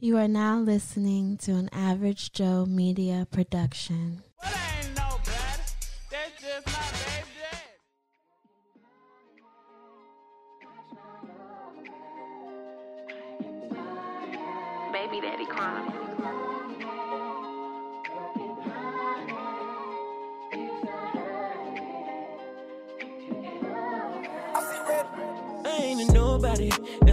You are now listening to an Average Joe Media production.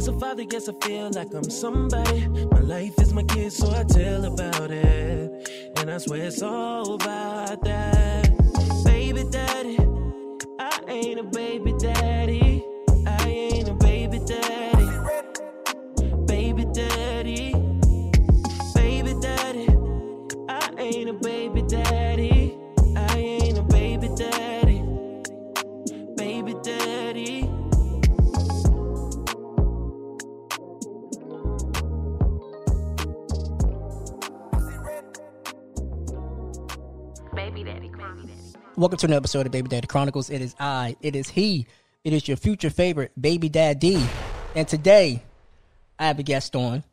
As a father, guess I feel like I'm somebody. My life is my kid, so I tell about it. And I swear it's all about that. Baby Daddy Chronicles. Welcome to another episode of Baby Daddy Chronicles. It is I, it is he, it is your future favorite, Baby Daddy. And today, I have a guest on,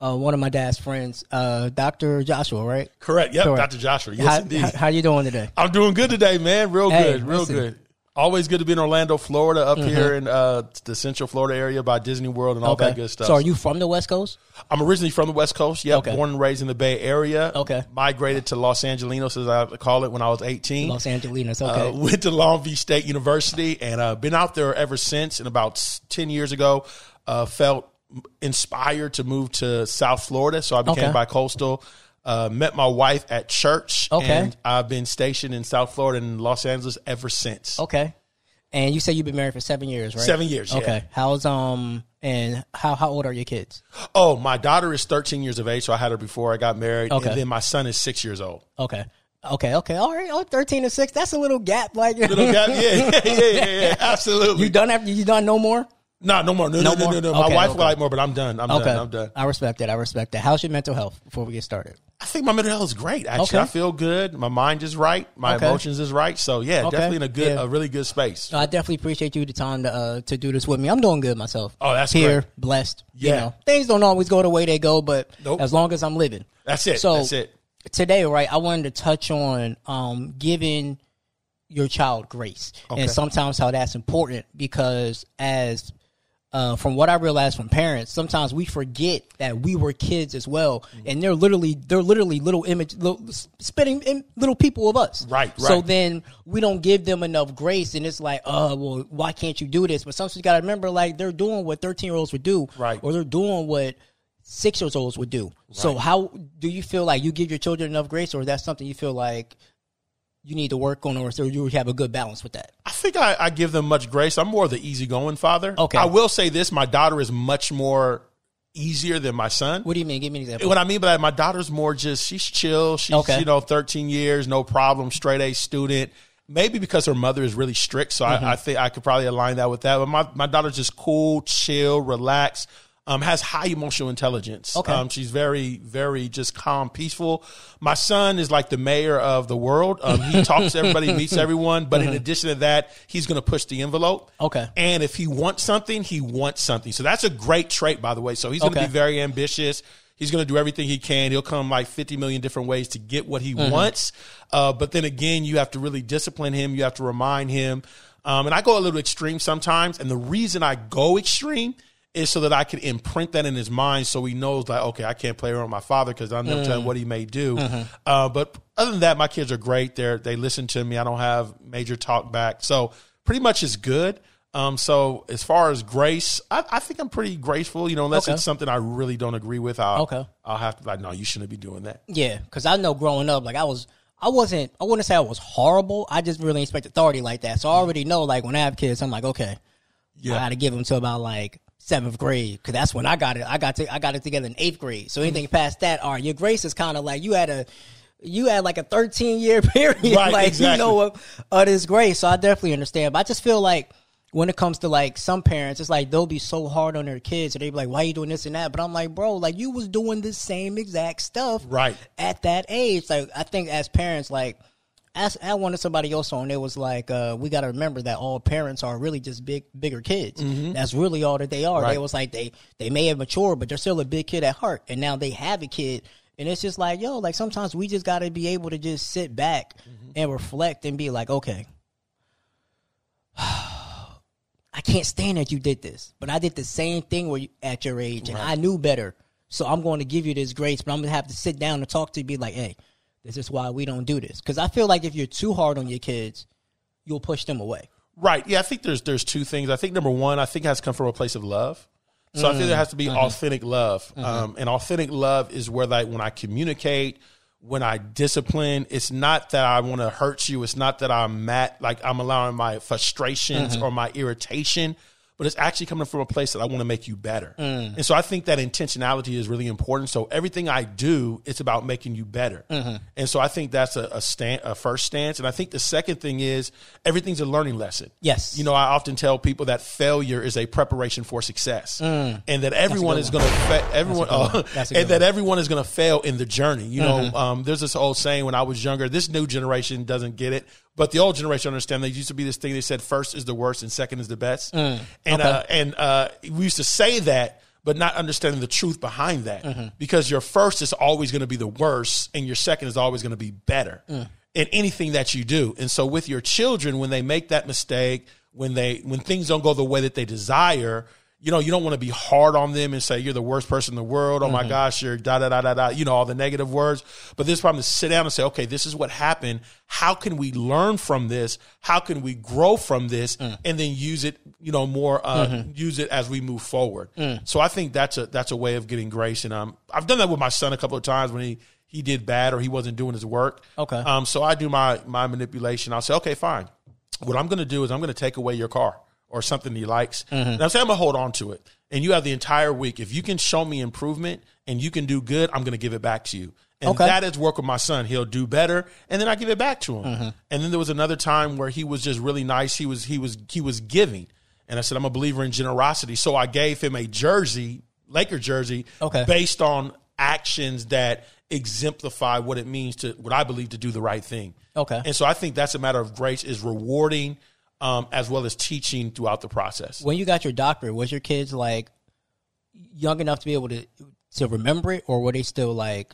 uh, one of my dad's friends, uh, Dr. Joshua, right? Correct. Yep, Correct. Dr. Joshua. Yes, how, indeed. how, how you doing today? I'm doing good today, man. Real Hey, good. Real listen. good. Always good to be in Orlando, Florida, up Mm-hmm. here in uh, the Central Florida area by Disney World and all that good stuff. So are you from the West Coast? I'm originally from the West Coast. Yeah, Okay. born and raised in the Bay Area. Okay. Migrated to Los Angelinos, as I call it, when I was 18. Los Angelinos, Uh, okay. went to Long Beach State University and uh, been out there ever since. And about 10 years ago, uh, felt inspired to move to South Florida. So I became Okay. bi-coastal. Uh, met my wife at church. Okay. And I've been stationed in South Florida and Los Angeles ever since. okay. And you say you've been married for seven years, right? Seven years, yeah. Okay. How's, um, and how, how old are your kids? Oh, my daughter is 13 years of age, so I had her before I got married. Okay. And then my son is six years old. Okay. Okay, okay. All right. Oh, 13 and 6. That's a little gap. Like, Little gap, yeah, yeah, yeah, yeah, yeah, absolutely. you done after, you done no more? No, no more. No, no, No no, more? no, no. My Okay, wife okay. would like more, but I'm done. I'm Okay. done. I'm done. I respect that. I respect that. How's your mental health before we get started? I think my mental health is great. Actually, Okay. I feel good. My mind is right. My Okay. emotions is right. So yeah, Okay. definitely in a good, Yeah. a really good space. I definitely appreciate you the time to uh, to do this with me. I'm doing good myself. Oh, that's here, great. blessed. Yeah. You know, things don't always go the way they go, but Nope. as long as I'm living, That's it. So That's it. today, right? I wanted to touch on um, giving your child grace, Okay. and sometimes how that's important because as uh, from what I realized from parents, sometimes we forget that we were kids as well, Mm-hmm. and they're literally they're literally little image, little, spitting in little people of us. Right, So then we don't give them enough grace, and it's like, oh, well, why can't you do this? But sometimes you got to remember, like they're doing what thirteen year olds would do, Right. Or they're doing what six year olds would do. So how do you feel like you give your children enough grace, or is that something you feel like you need to work on, or so you have a good balance with that? I think I, I give them much grace. I'm more the easygoing father. Okay. I will say this: my daughter is much more easier than my son. What do you mean? Give me an example. What I mean by that, my daughter's more just she's chill. She's Okay. you know 13 years, no problem, straight A student. Maybe because her mother is really strict, so Mm-hmm. I, I think I could probably align that with that. But my my daughter's just cool, chill, relaxed. Um, has high emotional intelligence. Okay. Um, she's very, very just calm, peaceful. My son is like the mayor of the world. Um, he talks to everybody, meets everyone. But in addition to that, he's going to push the envelope. Mm-hmm. Okay. And if he wants something, he wants something. So that's a great trait, by the way. So he's going to Okay. be very ambitious. He's going to do everything he can. He'll come like 50 million different ways to get what he Mm-hmm. wants. Uh, but then again, you have to really discipline him. You have to remind him. Um, and I go a little extreme sometimes. And the reason I go extreme is so that I can imprint that in his mind so he knows like, okay, I can't play around with my father because I'm never Mm. telling what he may do. Mm-hmm. Uh, but other than that, my kids are great. They're, they listen to me. I don't have major talk back. So pretty much is good. Um, so as far as grace, I, I think I'm pretty graceful, you know, unless Okay. it's something I really don't agree with. I'll, Okay. I'll have to be like, no, you shouldn't be doing that. Yeah, because I know growing up, like I was, I wasn't, I wouldn't say I was horrible. I just really expect authority like that. So I already know, like when I have kids, I'm like, okay, Yeah. I got to give them to about like seventh grade because that's when I got it. I got to, I got it together in eighth grade. So anything mm-hmm. past that, all right, your grace is kind of like you had a. You had like a 13 year period, Right, like exactly. you know of, of this grace. So I definitely understand. But I just feel like when it comes to like some parents, it's like they'll be so hard on their kids, and they be like, "Why are you doing this and that?" But I'm like, bro, like you was doing the same exact stuff, Right. at that age. Like I think as parents, like ask, I wanted somebody else on. It was like, uh, we got to remember that all parents are really just big, bigger kids. That's really all that they are. They Mm-hmm. Was like they they may have matured, but they're still a big kid at heart. And now they have a kid, and it's just like, yo, like sometimes we just got to be able to just sit back Mm-hmm. and reflect and be like, okay. I can't stand that you did this, but I did the same thing where you, at your age, and I knew better. So I'm going to give you this grace, but I'm going to have to sit down and talk to you, be like, hey, this is why we don't do this. Because I feel like if you're too hard on your kids, you'll push them away. Right. Yeah, I think there's there's two things. I think number one, I think it has to come from a place of love. So I think there mm-hmm. has to be mm-hmm. authentic love, mm-hmm. um, and authentic love is where like when I communicate, when I discipline, it's not that I want to hurt you. It's not that I'm mad, like I'm allowing my frustrations or my irritation, but it's actually coming from a place that I want to make you better. And so I think that intentionality is really important. So everything I do, it's about making you better. And so I think that's a, a stand, a first stance. And I think the second thing is everything's a learning lesson. Yes. You know, I often tell people that failure is a preparation for success, and that everyone is going to fa- everyone, Mm. That's a good one. uh, That's a good and that one. Mm-hmm. everyone is going to fail in the journey. You know, um, there's this old saying when I was younger. This new generation doesn't get it, but the old generation understand. they used to be this thing they said first is the worst and second is the best, Mm. and uh, and uh, we used to say that. But not understanding the truth behind that, Mm-hmm. because your first is always going to be the worst, and your second is always going to be better Mm. in anything that you do. And so with your children, when they make that mistake, when they when things don't go the way that they desire, you know, you don't want to be hard on them and say you're the worst person in the world. Oh my gosh, you're da da da da da. You know all the negative words. But this problem is sit down and say, okay, this is what happened. How can we learn from this? How can we grow from this, and then use it, you know, more uh, use it as we move forward. So I think that's a that's a way of getting grace. And um, I've done that with my son a couple of times when he he did bad or he wasn't doing his work. Okay. Um, so I do my my manipulation. I'll say, okay, fine. What I'm going to do is I'm going to take away your car or something he likes. Mm-hmm. And I'm saying I'm going to hold on to it. And you have the entire week. If you can show me improvement and you can do good, I'm going to give it back to you. And Okay. that is work with my son. He'll do better, and then I give it back to him. Mm-hmm. And then there was another time where he was just really nice. He was he was he was giving, and I said I'm a believer in generosity. So I gave him a jersey, Laker jersey, Okay. based on actions that exemplify what it means to what I believe to do the right thing. Okay. And so I think that's a matter of grace is rewarding um, as well as teaching throughout the process. When you got your doctorate, was your kids like young enough to be able to to remember it, or were they still like?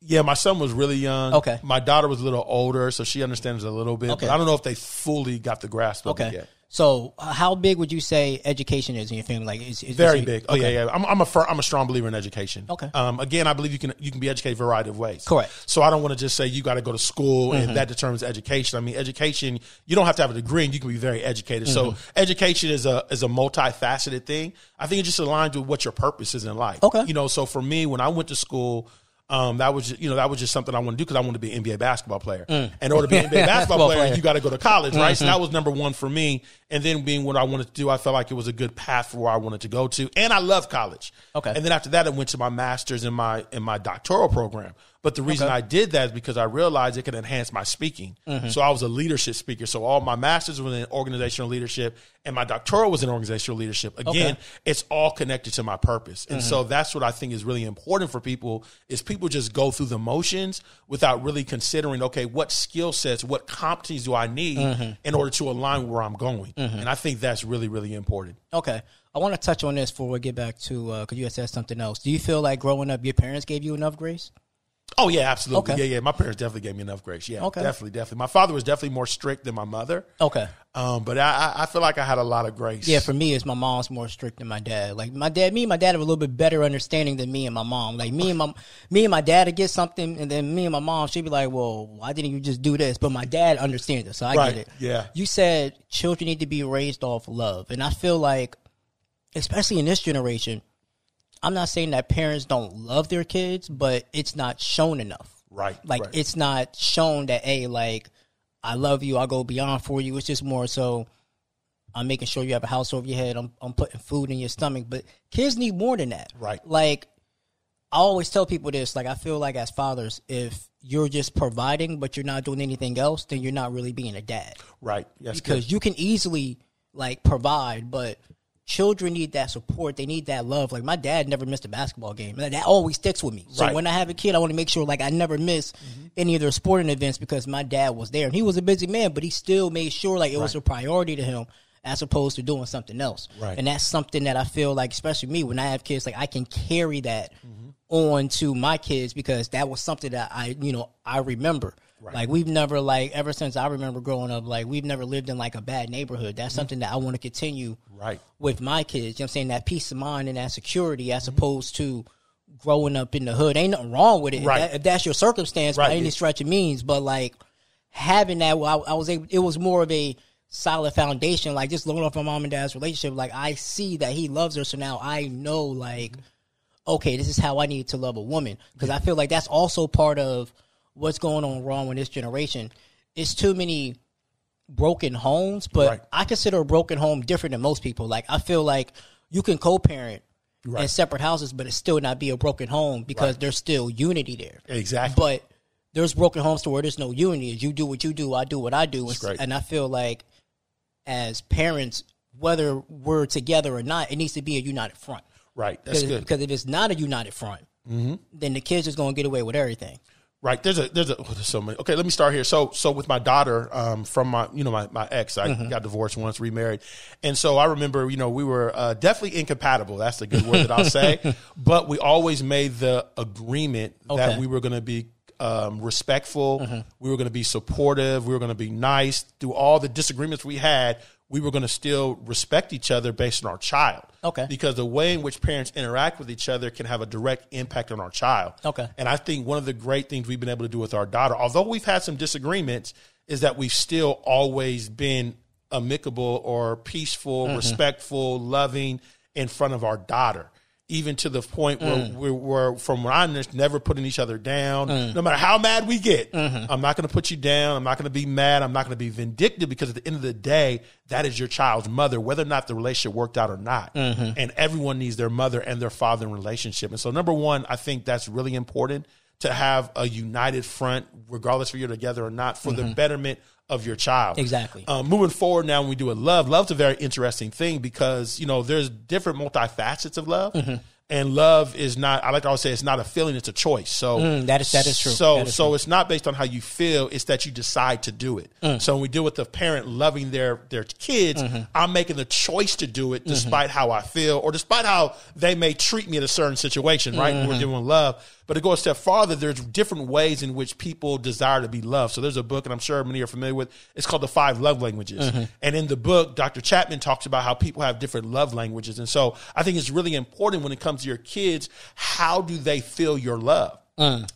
Yeah, my son was really young. Okay. My daughter was a little older, so she understands a little bit. Okay. But I don't know if they fully got the grasp of it Okay. yet. So, uh, how big would you say education is in your family? Like, is, is Very is big. Oh okay. yeah, yeah. I'm, I'm a I'm a strong believer in education. Okay. Um, again, I believe you can you can be educated a variety of ways. Correct. Mm-hmm. So I don't want to just say you got to go to school and that determines education. I mean, education you don't have to have a degree and you can be very educated. So Mm-hmm. education is a is a multifaceted thing. I think it just aligns with what your purpose is in life. Okay. You know, so for me, when I went to school. Um, that was just, you know that was just something I wanted to do because I wanted to be an NBA basketball player. In order to be an NBA basketball Mm. Player, player. Mm-hmm. you got to go to college, right? So that was number one for me. And then being what I wanted to do, I felt like it was a good path for where I wanted to go to. And I love college. Okay. And then after that, I went to my master's in my in my doctoral program. But the reason Okay. I did that is because I realized it could enhance my speaking. Mm-hmm. So I was a leadership speaker. So all my masters was in organizational leadership, and my doctoral was in organizational leadership. Again, Okay. Mm-hmm. it's all connected to my purpose. And so that's what I think is really important for people is people just go through the motions without really considering, okay, what skill sets, what competencies do I need Mm-hmm. in order to align where I'm going? Mm-hmm. And I think that's really, really important. Okay. I want to touch on this before we get back to uh, because you had said something else. Do you feel like growing up, your parents gave you enough grace? Oh yeah, absolutely. Okay. Yeah, yeah. My parents definitely gave me enough grace. Yeah, Okay. definitely, definitely. My father was definitely more strict than my mother. Okay. Um, but I, I feel like I had a lot of grace. Yeah, for me, it's my mom's more strict than my dad. Like my dad, me and my dad have a little bit better understanding than me and my mom. Like me and my me and my dad would get something, and then me and my mom, she'd be like, "Well, why didn't you just do this?" But my dad understands it, so I Right, get it. yeah. You said children need to be raised off love, and I feel like, especially in this generation, I'm not saying that parents don't love their kids, but it's not shown enough. Right, Like right. it's not shown that hey, like I love you, I'll go beyond for you. It's just more so I'm making sure you have a house over your head. I'm I'm putting food in your stomach. But kids need more than that. Right. Like I always tell people this, like I feel like as fathers, if you're just providing but you're not doing anything else, then you're not really being a dad. right. Yes, Because you can easily like provide, but children need that support. They need that love. Like my dad never missed a basketball game. That, that always sticks with me. So Right. when I have a kid, I want to make sure like I never miss any of their sporting events because my dad was there and he was a busy man, but he still made sure like it was a priority to him as opposed to doing something else. Right. And that's something that I feel like, especially me, when I have kids, like I can carry that Mm-hmm. on to my kids because that was something that I, you know, I remember. Like we've never like ever since I remember growing up, like we've never lived in like a bad neighborhood. That's something that I want to continue Mm-hmm. Right. with my kids. You know what I'm saying? That peace of mind and that security as Mm-hmm. opposed to growing up in the hood. Ain't nothing wrong with it. If Right. that- If, that's your circumstance Right. by any stretch of means, but like having that, I, I was able, it was more of a solid foundation. Like just looking off my mom and dad's relationship, like I see that he loves her. So now I know like, okay, this is how I need to love a woman. Because I feel like that's also part of what's going on wrong with this generation. It's too many broken homes, but Right. I consider a broken home different than most people. Like I feel like you can co-parent in separate houses, but it still not be a broken home because there's still unity there. Exactly. But there's broken homes to where there's no unity. You do what you do, I do what I do, and, and I feel like as parents, whether we're together or not, it needs to be a united front. Right. That's Because good. because if it's not a united front, mm-hmm. then the kids just gonna get away with everything. Right. There's a there's a oh, there's so many. Okay, let me start here. So so with my daughter, um, from my you know my my ex, I got divorced once, remarried, and so I remember you know we were uh, definitely incompatible. That's the good word that I'll say. But we always made the agreement that we were going to be um, respectful. We were going to be supportive. We were going to be nice. Through all the disagreements we had, we were going to still respect each other based on our child. Okay. Because the way in which parents interact with each other can have a direct impact on our child. Okay. And I think one of the great things we've been able to do with our daughter, although we've had some disagreements, is that we've still always been amicable or peaceful, Mm-hmm. respectful, loving in front of our daughter. Even to the point where Mm. we're, we're from what I understand, never putting each other down. Mm. No matter how mad we get, Mm-hmm. I'm not going to put you down. I'm not going to be mad. I'm not going to be vindictive because at the end of the day, that is your child's mother, whether or not the relationship worked out or not. Mm-hmm. And everyone needs their mother and their father in relationship. And so, number one, I think that's really important to have a united front, regardless if you're together or not, for the betterment of your child. Mm-hmm. Exactly. Um, moving forward now, when we do a love, love's a very interesting thing because you know there's different multifacets of love. Mm-hmm. And love is not. I like to always say it's not a feeling; it's a choice. So Mm, that is- that is true. So is so it's not based on how you feel; it's that you decide to do it. Mm. So when we deal with the parent loving their their kids, Mm-hmm. I'm making the choice to do it despite how I feel or despite how they may treat me in a certain situation. Right? Mm-hmm. We're doing love, but to go a step farther, there's different ways in which people desire to be loved. So there's a book, and I'm sure many are familiar with. It's called the Five Love Languages, Mm-hmm. and in the book, Dr. Chapman talks about how people have different love languages, and so I think it's really important when it comes to your kids. How do they feel your love?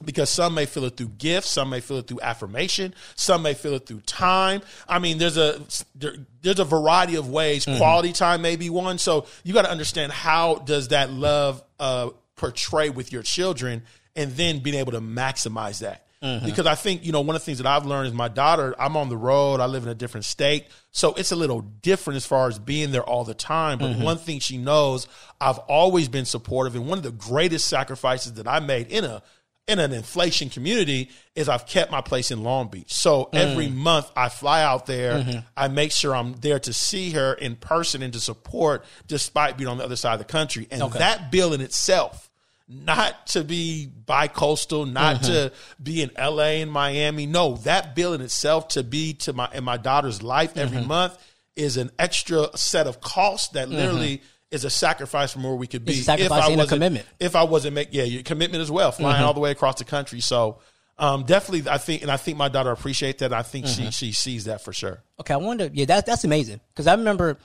Because some may feel it through gifts, some may feel it through affirmation, some may feel it through time. I mean, there's a there, there's a variety of ways. Quality time may be one. So you got to understand how does that love uh, portray with your children, and then being able to maximize that. Mm-hmm. Because I think, you know, one of the things that I've learned is my daughter, I'm on the road, I live in a different state. So it's a little different as far as being there all the time. But mm-hmm. one thing she knows, I've always been supportive. And one of the greatest sacrifices that I made in a in an inflation community is I've kept my place in Long Beach. So every mm. month I fly out there. Mm-hmm. I make sure I'm there to see her in person and to support despite being on the other side of the country. And that bill in itself, not to be bi-coastal, not to mm-hmm. be in LA and Miami. No, that bill in itself to be to my in my daughter's life every mm-hmm. month is an extra set of costs that mm-hmm. literally is a sacrifice from where we could be. It's and a wasn't- commitment. If I wasn't make yeah, your commitment as well, flying all the way across the country. So um, definitely, I think, and I think my daughter appreciate that. I think she she sees that for sure. Okay, I wonder. Yeah, that's that's amazing because I remember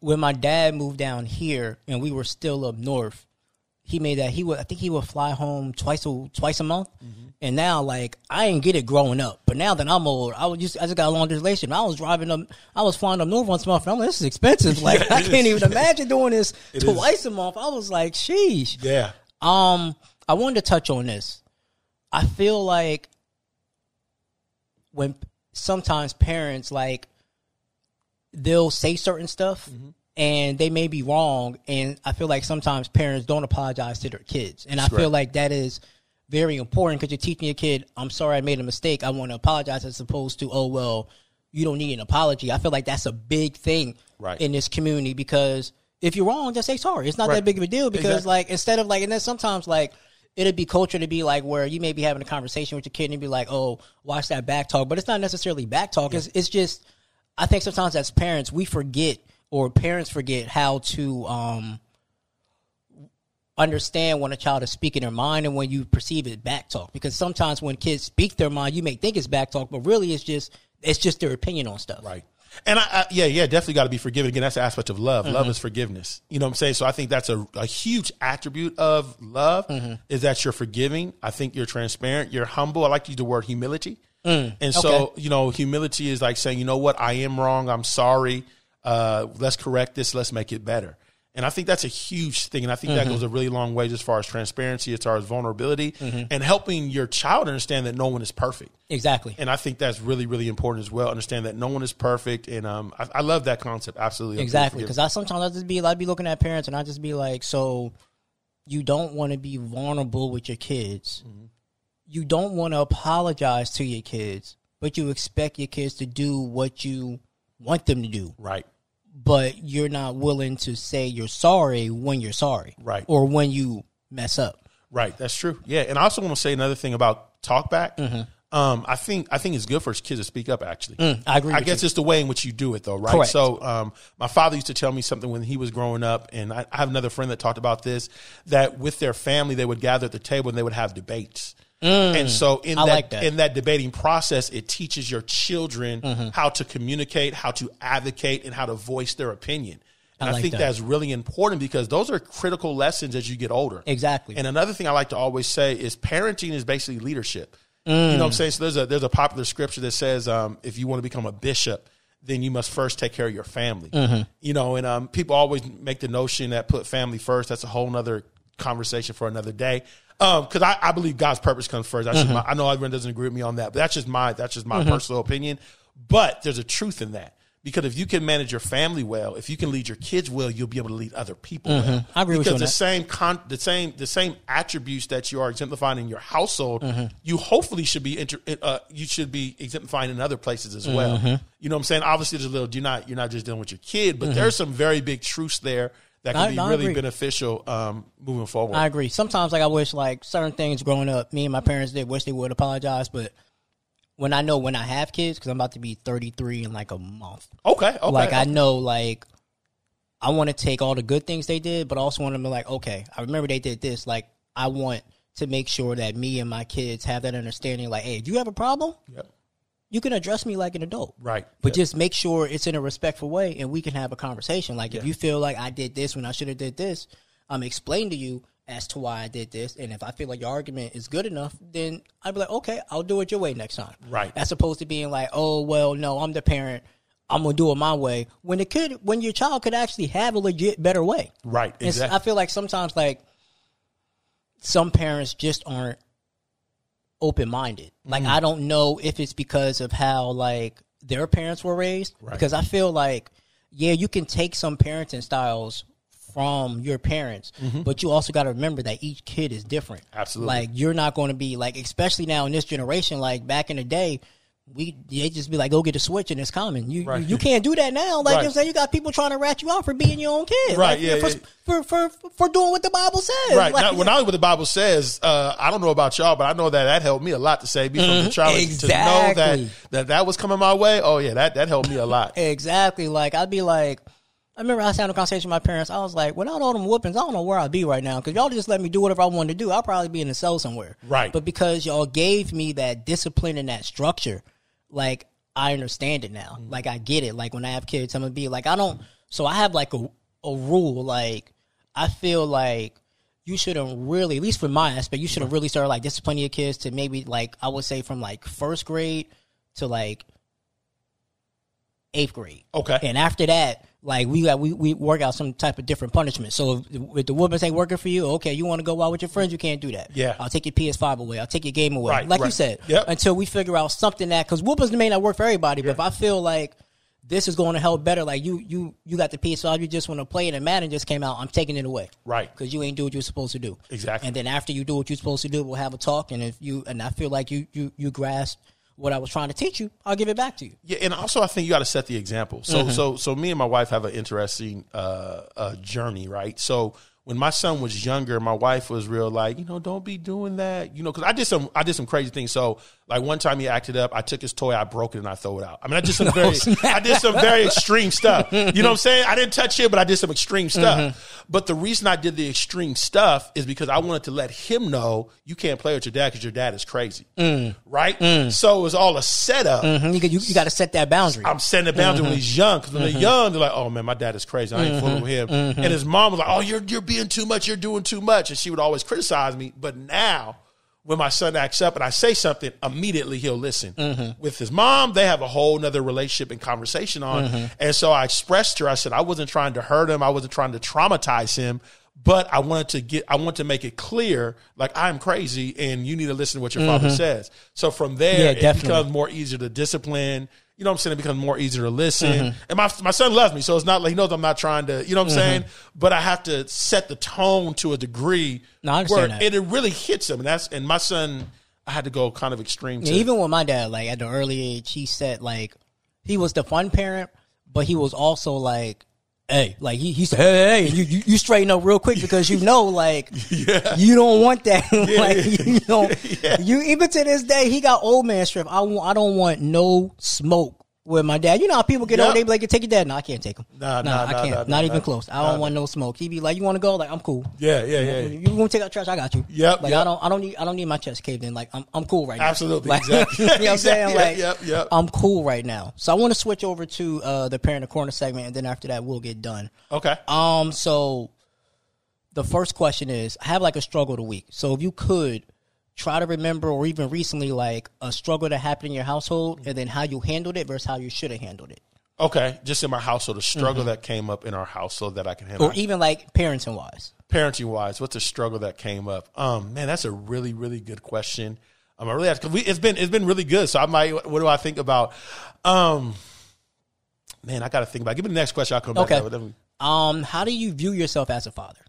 when my dad moved down here and we were still up north. He made that he would. I think he would fly home twice a twice a month. And now, like, I didn't get it growing up, but now that I'm old, I was just I just got a long distance. I was driving up, I was flying up north once a month. And I'm like, this is expensive. Like, Yeah, I can't is. even imagine doing this is. twice a month. I was like, sheesh. Yeah, Um, I wanted to touch on this. I feel like when sometimes parents like they'll say certain stuff and they may be wrong and I feel like sometimes parents don't apologize to their kids. And I feel correct. like that is very important because you're teaching your kid, I'm sorry I made a mistake. I want to apologize as opposed to, oh well, you don't need an apology. I feel like that's a big thing Right. in this community because if you're wrong, just say sorry. It's not Right. that big of a deal because Exactly. like instead of like and then sometimes like it'd be culture to be like where you may be having a conversation with your kid and be like, oh, watch that back talk, but it's not necessarily back talk. It's it's just I think sometimes as parents we forget or parents forget how to um understand when a child is speaking their mind and when you perceive it back talk because sometimes when kids speak their mind you may think it's back talk but really it's just it's just their opinion on stuff Right. And I, I yeah, yeah, definitely got to be forgiven. Again, that's the aspect of love. Mm-hmm. Love is forgiveness. You know what I'm saying? So I think that's a, a huge attribute of love Mm-hmm. is that you're forgiving. I think you're transparent. You're humble. I like to use the word humility. and so, Mm. okay. you know, humility is like saying, you know what? I am wrong. I'm sorry. Uh, let's correct this. Let's make it better. And I think that's a huge thing. And I think Mm-hmm. that goes a really long way as far as transparency, as far as vulnerability, Mm-hmm. and helping your child understand that no one is perfect. exactly And I think that's really, really important as well. Understand that no one is perfect, and um, I, I love that concept. Absolutely, Exactly, because I sometimes I just be I'd be looking at parents and I just be like, so you don't want to be vulnerable with your kids, Mm-hmm. you don't want to apologize to your kids, but you expect your kids to do what you want them to do, right, but you're not willing to say you're sorry when you're sorry, Right. or when you mess up. right. That's true. Yeah, and I also want to say another thing about talkback. Um, I think I think it's good for kids to speak up. Actually, Mm-hmm. Mm, I agree I guess you. it's the way in which you do it, though, right? Correct. So, um, my father used to tell me something when he was growing up, and I, I have another friend that talked about this. That with their family, they would gather at the table and they would have debates. And so, in Mm. That, like that. in that debating process, it teaches your children Mm-hmm. how to communicate, how to advocate, and how to voice their opinion. And I I, think that. that's really important because those are critical lessons as you get older. Exactly. And another thing I like to always say is parenting is basically leadership. You Mm. know what I'm saying? So there's a there's a popular scripture that says um, if you want to become a bishop, then you must first take care of your family. Mm-hmm. You know, and um, people always make the notion that put family first. That's a whole nother conversation for another day. Because I, I believe God's purpose comes first. That's Mm-hmm. my, I know everyone doesn't agree with me on that, but that's just my that's just my personal opinion. But there's a truth in that. Because if you can manage your family well, if you can lead your kids well, you'll be able to lead other people. Mm-hmm. I agree with because you on the same con- the same the same attributes that you are exemplifying in your household, Mm-hmm. you hopefully should be inter- uh, you should be exemplifying in other places as well. Mm-hmm. You know what I'm saying? Obviously, there's a little. You're not you're not just dealing with your kid, but there's some very big truths there that can I- be I really agree. beneficial um, moving forward. I agree. Sometimes, like I wish, like certain things growing up, me and my parents did wish they would apologize. But when I know when I have kids, because I'm about to be 33 in like a month, okay, okay. like I know, like I want to take all the good things they did, but also want to be like, okay, I remember they did this. Like I want to make sure that me and my kids have that understanding. Like, hey, if you have a problem, Yep. You can address me like an adult. Right. But Yeah. just make sure it's in a respectful way and we can have a conversation. Like if you feel like I did this when I should have did this, I'm explain to you as to why I did this. And if I feel like your argument is good enough, then I'd be like, okay, I'll do it your way next time. Right. As opposed to being like, oh well, no, I'm the parent. I'm gonna do it my way. When the kid, when your child could actually have a legit better way. right. Exactly. I feel like sometimes like some parents just aren't open minded. Like Mm-hmm. I don't know if it's because of how like their parents were raised. Right. Because I feel like yeah, you can take some parenting styles from your parents, but you also got to remember that each kid is different. Mm-hmm. Absolutely. Like you're not going to be like, especially now in this generation. Like back in the day, we they just be like, go get a switch and it's common. You Right. you, you can't do that now. Like you know I'm saying, you got people trying to rat you out for being your own kid. Right, Like, yeah, for, yeah. For, for for for doing what the Bible says. Right. Like, now, when I was what the Bible says, uh, I don't know about y'all, but I know that that helped me a lot to save me from the challenge to know that, that that was coming my way. Oh yeah, that that helped me a lot. Exactly. Like I'd be like, I remember I was having a conversation with my parents. I was like, without all them whoopings, I don't know where I'd be right now because y'all just let me do whatever I wanted to do. I'll probably be in a cell somewhere. Right. But because y'all gave me that discipline and that structure, like I understand it now. Mm-hmm. Like I get it. Like when I have kids, I'm gonna be like, I don't. So I have like a a rule. Like I feel like you shouldn't really, at least for my aspect, you shouldn't really start like disciplining your kids to maybe like I would say from like first grade to like eighth grade. Okay. And after that, like we got we, we work out some type of different punishment. So if, if the whoopings ain't working for you, okay, you want to go out with your friends, you can't do that. Yeah. I'll take your PS5 away. I'll take your game away. Right, like you said. Yep. Until we figure out something that because whoopings may not work for everybody, but if I feel like this is going to help better, like you you you got the PS5, you just want to play it, and Madden just came out, I'm taking it away. Right. Because you ain't do what you're supposed to do. Exactly. And then after you do what you're supposed to do, we'll have a talk. And if you and I feel like you you you grasp what I was trying to teach you, I'll give it back to you. Yeah, and also I think you got to set the example. So, so, so me and my wife have an interesting uh, uh, journey, right? So, when my son was younger, my wife was real like, you know, don't be doing that, you know, because I did some, I did some crazy things. So, like one time he acted up, I took his toy, I broke it, and I threw it out. I mean, I did some very, I did some very extreme stuff. You know what I'm saying? I didn't touch it, but I did some extreme stuff. Mm-hmm. But the reason I did the extreme stuff is because I wanted to let him know you can't play with your dad because your dad is crazy, mm. right? Mm. So it was all a setup. Mhm. You, got- you, you got to set that boundary. I'm setting a boundary when he's mm-hmm. young because when they're mm-hmm. young, they're like, "Oh man, my dad is crazy. I ain't fooling with him." And his mom was like, "Oh, you're you're being too much. You're doing too much," and she would always criticize me. But now, when my son acts up and I say something, immediately he'll listen. Mm-hmm. With his mom, they have a whole nother relationship and conversation on. Mm-hmm. And so I expressed to her, I said, I wasn't trying to hurt him. I wasn't trying to traumatize him. But I wanted to get, I want to make it clear, like I'm crazy, and you need to listen to what your father mm-hmm. says. So from there, Yeah, it becomes more easier to discipline. You know what I'm saying? It becomes more easier to listen. Mm-hmm. And my my son loves me, so it's not like he knows I'm not trying to. You know what I'm mm-hmm. saying? But I have to set the tone to a degree No, where that. it, it really hits him. And that's and my son, I had to go kind of extreme. To, Yeah, even with my dad, like at the early age, he said like he was the fun parent, but he was also like, hey, like he, he said, hey, hey, hey, you, you straighten up real quick because you know, like, you don't want that. like, you know, you even to this day, he got old man strength. I I don't want no smoke. With my dad, you know how people get Yep. old, they be like, take your dad. No, I can't take him. Nah, no, nah, I can't. nah, Not nah, even nah. close. I don't want no smoke. He be like, you want to go? Like, I'm cool. yeah, yeah, yeah. You want to take out trash? I got you. Yep, Like yep. I don't. I don't need. I don't need my chest caved in. Like I'm. I'm cool right now. Absolutely, Like, exactly. you know what I'm saying? Like Yep, yep. I'm cool right now. So I want to switch over to uh, the parent of corner segment, and then after that we'll get done. Okay. Um. So the first question is, I have like a struggle of the week. So if you could try to remember, or even recently, like a struggle that happened in your household, and then how you handled it versus how you should have handled it, Okay. Just in my household, a struggle that came up in our household that I can handle. or even like parenting wise. parenting wise, what's the struggle that came up? Um, man, that's a really, really good question. Um, I really have because it's been it's been really good. So I might. What do I think about? Um, man, I got to think about. it. Give me the next question. I'll come back. Okay. Um. How do you view yourself as a father?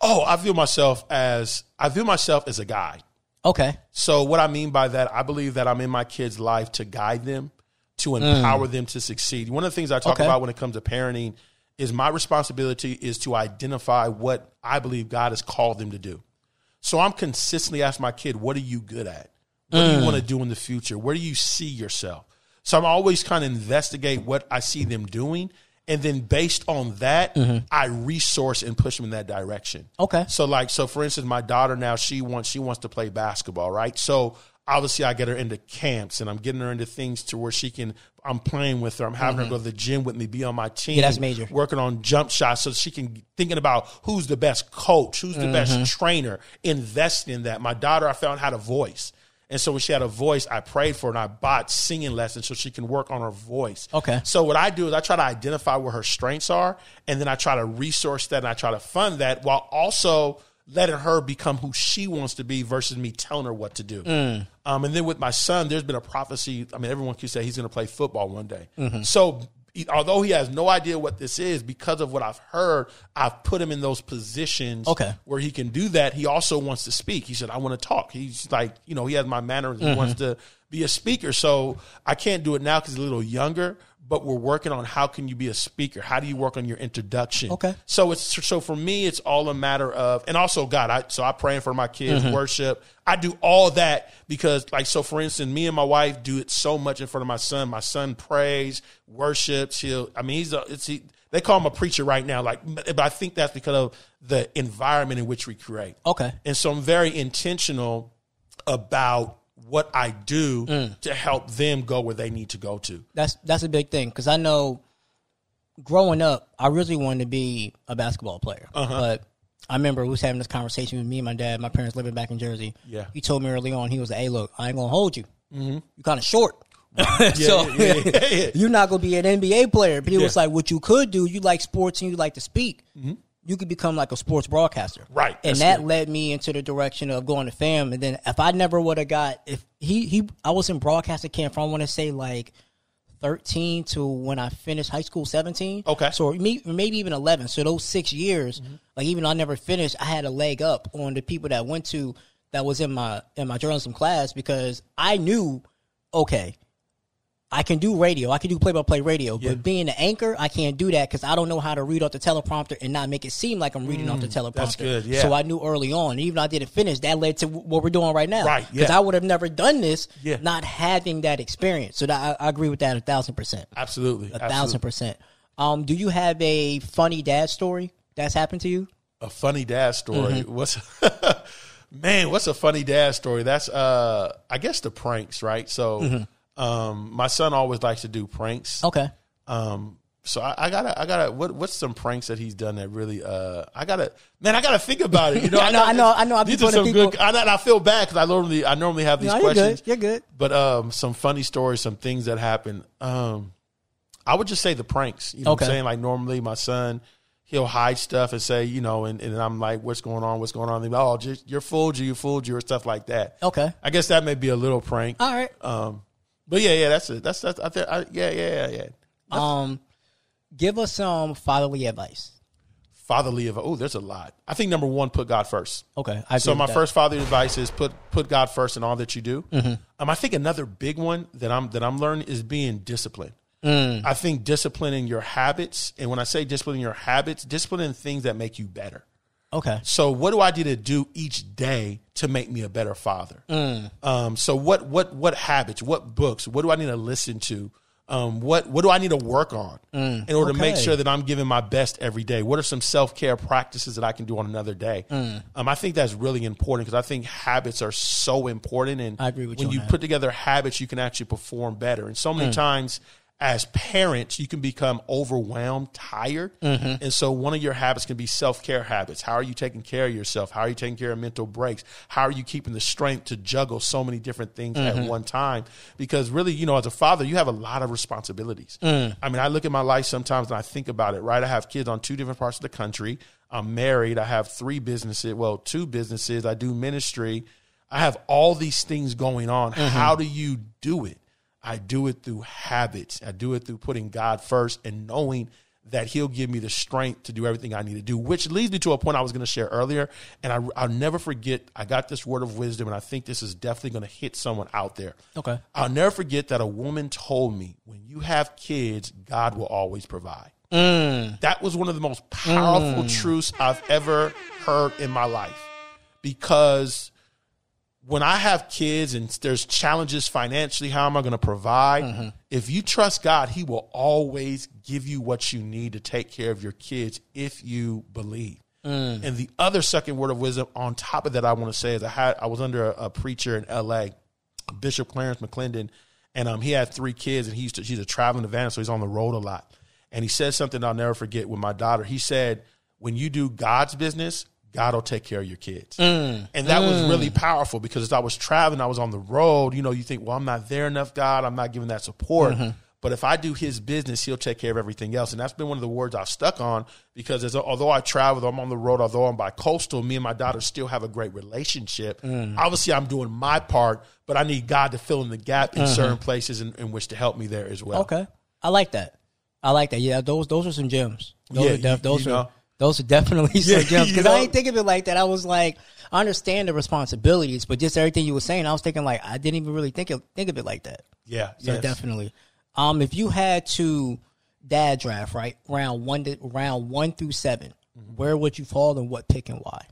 Oh, I view myself as I view myself as a guide. Okay. So what I mean by that, I believe that I'm in my kids' life to guide them, to mm. empower them to succeed. One of the things I talk Okay. about when it comes to parenting is my responsibility is to identify what I believe God has called them to do. So I'm consistently asking my kid, what are you good at? What do you mm. want to do in the future? Where do you see yourself? So I'm always kind of investigate what I see them doing. And then based on that, I resource and push them in that direction. Okay. So like so for instance, my daughter now she wants she wants to play basketball, right? So obviously I get her into camps and I'm getting her into things to where she can I'm playing with her. I'm having her go to the gym with me, be on my team. Mm-hmm. Yeah, that's major. Working on jump shots so she can thinking about who's the best coach, who's the Mm-hmm. best trainer, invest in that. My daughter I found had a voice. And so when she had a voice, I prayed for her and I bought singing lessons so she can work on her voice. Okay. So what I do is I try to identify where her strengths are, and then I try to resource that and I try to fund that while also letting her become who she wants to be versus me telling her what to do. Um, and then with my son, there's been a prophecy. I mean, everyone can say he's going to play football one day. So he- although he has no idea what this is, because of what I've heard, I've put him in those positions Okay. where he can do that. He also wants to speak. He said, I want to talk. He's like, you know, he has my manners. He wants mm-hmm. to be a speaker. So I can't do it now because he's a little younger, but we're working on how can you be a speaker? How do you work on your introduction? Okay. So it's so for me, it's all a matter of, and also God. I so I praying for my kids, mm-hmm. worship. I do all that because, like, so for instance, me and my wife do it so much in front of my son. My son prays, worships. He'll, I mean, he's a, it's he. They call him a preacher right now, like, but I think that's because of the environment in which we create. Okay. And so I'm very intentional about what I do Mm. to help them go where they need to go to. That's that's a big thing because I know growing up, I really wanted to be a basketball player, Uh-huh. but I remember we was having this conversation with me and my dad. My parents living back in Jersey. Yeah. he told me early on. He was like, "Hey, look, I ain't gonna hold you. You're kind of short." so Mm-hmm. yeah, yeah, yeah. you're not gonna be an NBA player. But he was Yeah. Mm-hmm. like, "What you could do, you like sports and you like to speak. You could become like a sports broadcaster, Right, And that's that led me into the direction of going to fam. And then if I never would have got if he he I was in broadcasting camp from I want to say like 13 to when I finished high school 17. Okay. So me, maybe even 11. So those six years, mm-hmm. like even though I never finished, I had a leg up on the people that went to that was in my in my journalism class because I knew okay, I can do radio, I can do play by play radio, Yeah. but being an anchor, I can't do that because I don't know how to read off the teleprompter and not make it seem like I'm reading off the teleprompter. Mm, that's good, yeah. So I knew early on, even though I didn't finish, that led to what we're doing right now. Right, Because yeah. I would have never done this Yeah. not having that experience. So that, I, I agree with that a thousand percent. Absolutely. A thousand percent. Um, do you have a funny dad story that's happened to you? a funny dad story. Mm-hmm. What's man? What's a funny dad story? That's uh, I guess the pranks, right? So, um, my son always likes to do pranks. Okay. Um, so I, I gotta, I gotta. What, what's some pranks that he's done that really? Uh, I gotta, man, I gotta think about it. You know, I know, I know, I know. I've These are some people- good. I, I feel bad because I normally, I normally have these No, you're questions. good. You're good. But um, some funny stories, some things that happen. Um, I would just say the pranks. You know what Okay. I'm saying? Like normally my son, he'll hide stuff and say, you know, and, and I'm like, what's going on? What's going on? Like, oh, just, you're fooled you, you fooled you, or stuff like that. Okay. I guess that may be a little prank. All right. Um, but yeah, yeah, that's it. That's that's I, think- I, yeah, yeah, yeah, yeah. Um, give us some fatherly advice. Fatherly advice. Oh, there's a lot. I think number one, put God first. Okay. I So my that. first fatherly advice is put put God first in all that you do. Mm-hmm. Um, I think another big one that I'm that I'm learning is being disciplined. Mm. I think disciplining your habits, and when I say disciplining your habits, disciplining things that make you better. Okay. So what do I need to do each day to make me a better father? Mm. Um, so what what what habits, what books, what do I need to listen to? Um, what what do I need to work on in order to make sure that I'm giving my best every day? What are some self care practices that I can do on another day? Mm. Um, I think that's really important because I think habits are so important, and I agree with when you you put together habits, you can actually perform better. And so Mm. many times as parents, you can become overwhelmed, tired. Mm-hmm. And so one of your habits can be self care habits. How are you taking care of yourself? How are you taking care of mental breaks? How are you keeping the strength to juggle so many different things Mm-hmm. at one time? Because really, you know, as a father, you have a lot of responsibilities. Mm. I mean, I look at my life sometimes and I think about it, right? I have kids on two different parts of the country. I'm married. I have three businesses, well, two businesses. I do ministry. I have all these things going on. Mm-hmm. How do you do it? I do it through habits. I do it through putting God first and knowing that He'll give me the strength to do everything I need to do, which leads me to a point I was going to share earlier. And I, I'll never forget, I got this word of wisdom, and I think this is definitely going to hit someone out there. Okay. I'll never forget that a woman told me, when you have kids, God will always provide. Mm. That was one of the most powerful truths I've ever heard in my life because when I have kids and there's challenges financially, how am I going to provide? If you trust God, He will always give you what you need to take care of your kids if you believe. And the other second word of wisdom on top of that, I want to say is I had I was under a, a preacher in L.A. Bishop Clarence McClendon, and um, he had three kids, and he used to, he's a traveling evangelist, so he's on the road a lot. And he said something I'll never forget with my daughter. He said, "When you do God's business, God will take care of your kids." Mm. And that was mm. really powerful because as I was traveling, I was on the road. You know, you think, "Well, I'm not there enough, God. I'm not giving that support." Mm-hmm. But if I do His business, He'll take care of everything else, and that's been one of the words I've stuck on because as, although I travel, I'm on the road, although I'm bi-coastal, me and my daughter still have a great relationship. Mm. Obviously, I'm doing my part, but I need God to fill in the gap in mm-hmm. certain places in, in which to help me there as well. Okay. I like that. I like that. Yeah, those those are some gems. Those Yeah, are def- those you are know. Those are definitely some Yeah, gems because I ain't think of it like that. I was like, I understand the responsibilities, but just everything you were saying, I was thinking like I didn't even really think of think of it like that. Yeah, So yes. definitely. Um, if you had to dad draft right round one to round one through 7 Mm-hmm. where would you fall and what pick and why?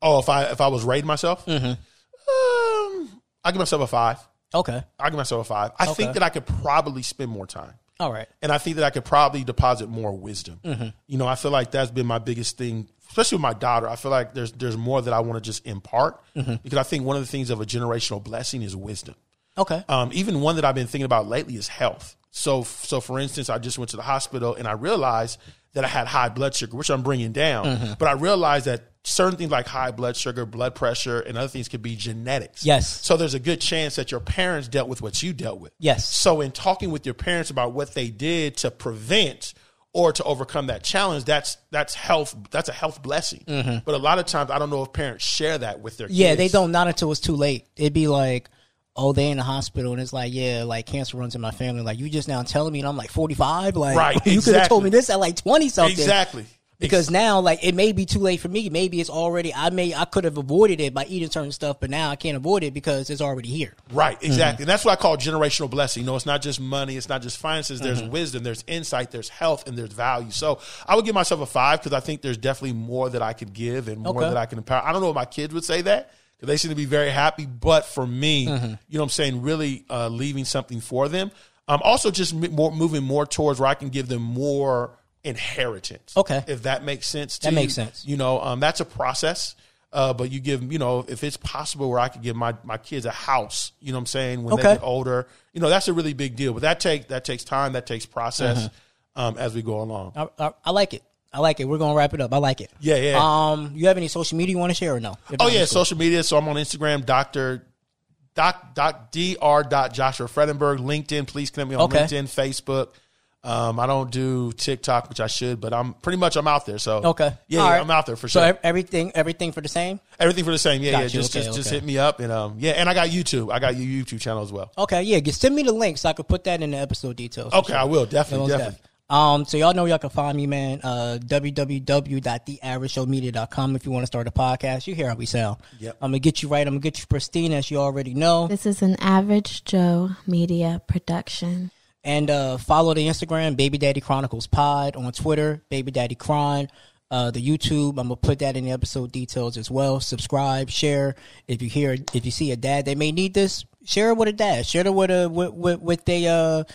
Oh, if I if I was rating myself, Mm-hmm. um, I give myself a five. Okay. I give myself a five. I Okay. think that I could probably spend more time. All right. and I think that I could probably deposit more wisdom. Mm-hmm. You know, I feel like that's been my biggest thing, especially with my daughter. I feel like there's there's more that I want to just impart Mm-hmm. because I think one of the things of a generational blessing is wisdom. Okay. Um, even one that I've been thinking about lately is health. So, so for instance, I just went to the hospital and I realized that I had high blood sugar, which I'm bringing down. Mm-hmm. But I realized that certain things like high blood sugar, blood pressure, and other things could be genetics. Yes. So there's a good chance that your parents dealt with what you dealt with. Yes. So in talking with your parents about what they did to prevent or to overcome that challenge, that's that's health. That's a health blessing. But a lot of times, I don't know if parents share that with their Mm-hmm. Yeah, kids. they don't. Not until it's too late. It'd be like, oh, they in the hospital, and it's like, yeah, like cancer runs in my family. Like you just now telling me, and I'm like 45. Like Right, you could have told me this at like 20 something. Exactly. Because now, like, it may be too late for me. Maybe it's already. I may. I could have avoided it by eating certain stuff, but now I can't avoid it because it's already here. Right, Mm-hmm. exactly. And that's what I call generational blessing. You know, it's not just money, it's not just finances. There's Mm-hmm. wisdom, there's insight, there's health, and there's value. So I would give myself a five because I think there's definitely more that I could give and more Okay. that I can empower. I don't know if my kids would say that because they seem to be very happy. But for me, Mm-hmm. you know what I'm saying, really uh, leaving something for them. Um, also, just m- more moving more towards where I can give them more inheritance. Okay. If that makes sense to That you. makes sense. You know, um, that's a process. Uh, but you give, you know, if it's possible where I could give my, my kids a house, you know what I'm saying, when they Okay. get older, you know, that's a really big deal. But that take that takes time, that takes process Mm-hmm. um, as we go along. I, I, I like it. I like it. We're gonna wrap it up. I like it. Yeah, yeah. Um, you have any social media you want to share or no? If oh yeah, cool. social media. So I'm on Instagram, Doctor Doc Doc Dr. Dot Joshua Fredenburg, LinkedIn. Please connect me on Okay. LinkedIn, Facebook. Um, I don't do TikTok, which I should, but I'm pretty much I'm out there. So Okay. yeah, yeah, right. I'm out there for sure. ev- everything, everything for the same. Everything for the same. Yeah, Got yeah. you. Just Okay, just just hit me up and um yeah, and I got YouTube. I got your YouTube channel as well. Okay, yeah. Just send me the link so I could put that in the episode details. Okay, sure. I will definitely, Most definitely. Def. Um, so y'all know y'all can find me, man. Uh, www.theaveragejoemedia.com if you want to start a podcast. You hear how we sound. Yep. I'm gonna get you right. I'm gonna get you pristine, as you already know. This is an Average Joe Media production. And uh, follow the Instagram, Baby Daddy Chronicles Pod on Twitter, Baby Daddy Chron. Uh, the YouTube, I'm gonna put that in the episode details as well. Subscribe, share. If you hear, if you see a dad they may need this, share it with a dad. Share it with a with with, with a uh, a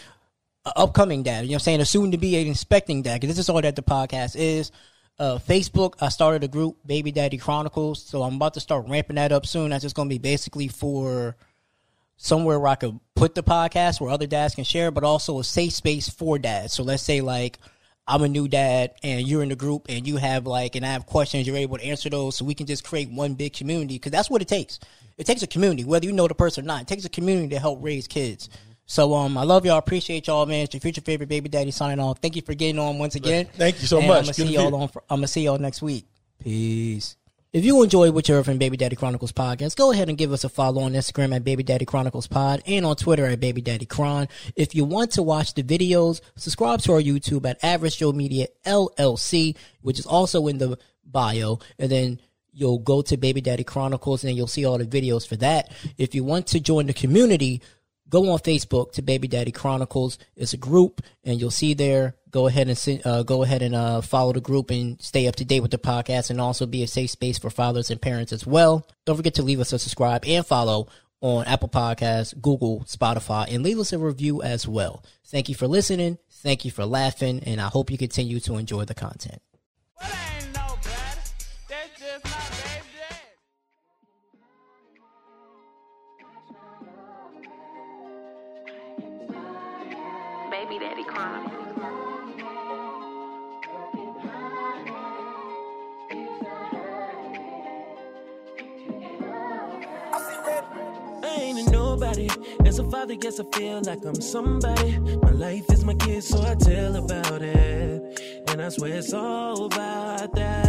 upcoming dad. You know what I'm saying? A soon to be inspecting dad. Because this is all that the podcast is. Uh, Facebook, I started a group, Baby Daddy Chronicles. So I'm about to start ramping that up soon. That's just gonna be basically for somewhere where I could put the podcast where other dads can share, but also a safe space for dads. So let's say like I'm a new dad and you're in the group and you have like and I have questions, you're able to answer those, so we can just create one big community because that's what it takes. It takes a community, whether you know the person or not. It takes a community to help raise kids. So um, I love y'all, appreciate y'all, man. It's your future favorite baby daddy signing off. Thank you for getting on once again. Thank you so And much. I'm gonna Good see y'all on. I'm gonna see y'all next week. Peace. If you enjoyed what you heard from Baby Daddy Chronicles podcast, go ahead and give us a follow on Instagram at Baby Daddy Chronicles Pod and on Twitter at Baby Daddy Chron. If you want to watch the videos, subscribe to our YouTube at Average Joe Media LLC, which is also in the bio, and then you'll go to Baby Daddy Chronicles and then you'll see all the videos for that. If you want to join the community, go on Facebook to Baby Daddy Chronicles. It's a group, and you'll see there. Go ahead and uh, go ahead and uh, follow the group and stay up to date with the podcast, and also be a safe space for fathers and parents as well. Don't forget to leave us a subscribe and follow on Apple Podcasts, Google, Spotify, and leave us a review as well. Thank you for listening. Thank you for laughing, and I hope you continue to enjoy the content. I ain't nobody. As a father, guess I feel like I'm somebody. My life is my kid, so I tell about it. And I swear it's all about that.